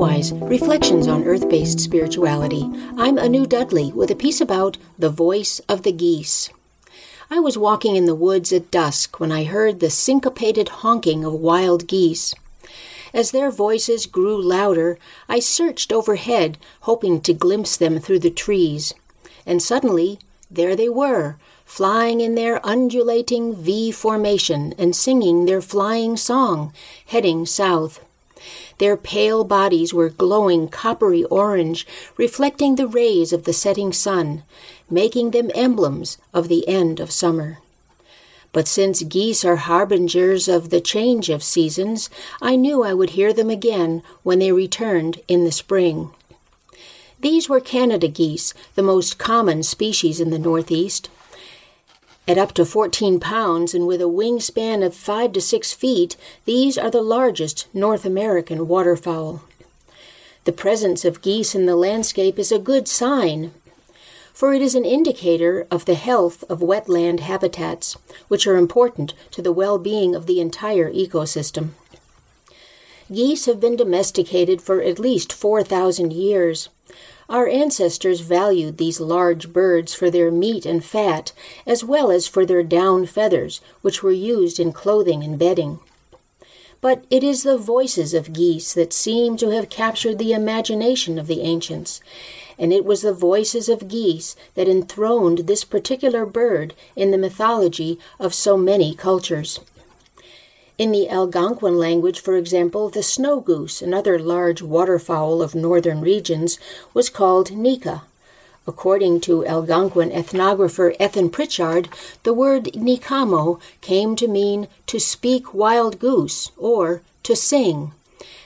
Earthwise, Reflections on Earth Based Spirituality. I'm Anu Dudley with a piece about the voice of the geese. I was walking in the woods at dusk when I heard the syncopated honking of wild geese. As their voices grew louder, I searched overhead, hoping to glimpse them through the trees. And suddenly, there they were, flying in their undulating V formation and singing their flying song, heading south. Their pale bodies were glowing coppery orange, reflecting the rays of the setting sun, making them emblems of the end of summer. But since geese are harbingers of the change of seasons, I knew I would hear them again when they returned in the spring. These were Canada geese, the most common species in the Northeast. At up to 14 pounds and with a wingspan of 5 to 6 feet, these are the largest North American waterfowl. The presence of geese in the landscape is a good sign, for it is an indicator of the health of wetland habitats, which are important to the well being of the entire ecosystem. Geese have been domesticated for at least 4,000 years. Our ancestors valued these large birds for their meat and fat, as well as for their down feathers, which were used in clothing and bedding. But it is the voices of geese that seem to have captured the imagination of the ancients, and it was the voices of geese that enthroned this particular bird in the mythology of so many cultures. In the Algonquin language, for example, the snow goose, another large waterfowl of northern regions, was called Nika. According to Algonquin ethnographer Evan Pritchard, the word Nikamo came to mean to speak wild goose or to sing.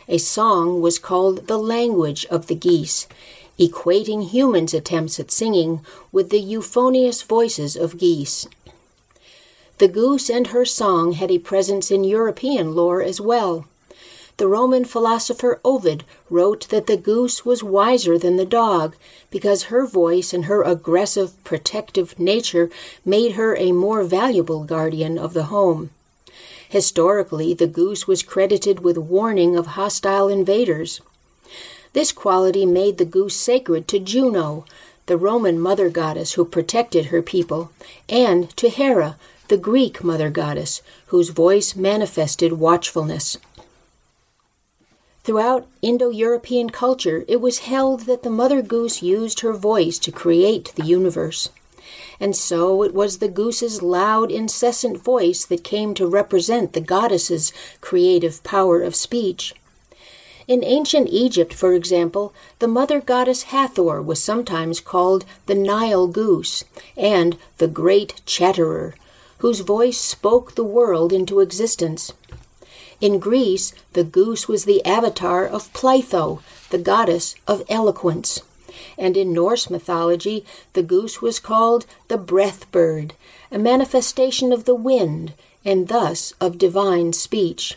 A song was called the language of the geese, equating humans' attempts at singing with the euphonious voices of geese. The goose and her song had a presence in European lore as well. The Roman philosopher Ovid wrote that the goose was wiser than the dog because her voice and her aggressive, protective nature made her a more valuable guardian of the home. Historically, the goose was credited with warning of hostile invaders. This quality made the goose sacred to Juno, the Roman mother goddess who protected her people, and to Hera, the Greek mother goddess, whose voice manifested watchfulness. Throughout Indo European culture, it was held that the mother goose used her voice to create the universe. And so it was the goose's loud, incessant voice that came to represent the goddess's creative power of speech. In ancient Egypt, for example, the mother goddess Hathor was sometimes called the Nile goose and the great chatterer, whose voice spoke the world into existence. In Greece, the goose was the avatar of Peitho, the goddess of eloquence. And in Norse mythology, the goose was called the breath bird, a manifestation of the wind, and thus of divine speech.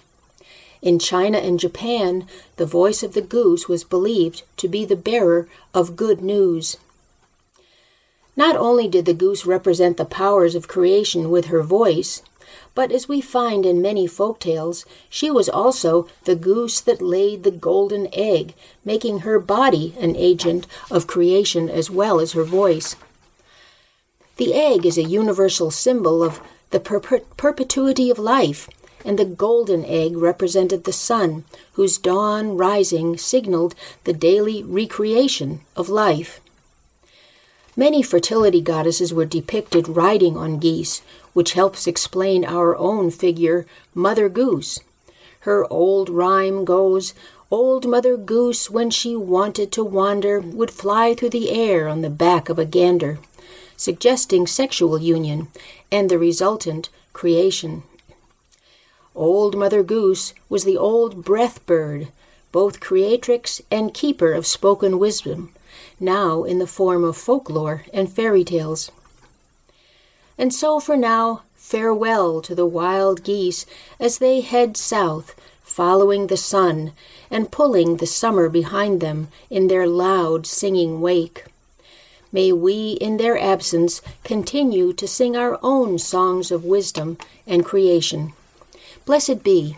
In China and Japan, the voice of the goose was believed to be the bearer of good news. Not only did the goose represent the powers of creation with her voice, but as we find in many folk tales, she was also the goose that laid the golden egg, making her body an agent of creation as well as her voice. The egg is a universal symbol of the per- perpetuity of life, and the golden egg represented the sun, whose dawn rising signaled the daily recreation of life. Many fertility goddesses were depicted riding on geese, which helps explain our own figure, Mother Goose. Her old rhyme goes, Old Mother Goose, when she wanted to wander, would fly through the air on the back of a gander, suggesting sexual union and the resultant creation. Old Mother Goose was the old breath bird, both creatrix and keeper of spoken wisdom, now in the form of folklore and fairy tales. And so for now, farewell to the wild geese as they head south, following the sun and pulling the summer behind them in their loud singing wake. May we, in their absence, continue to sing our own songs of wisdom and creation. Blessed be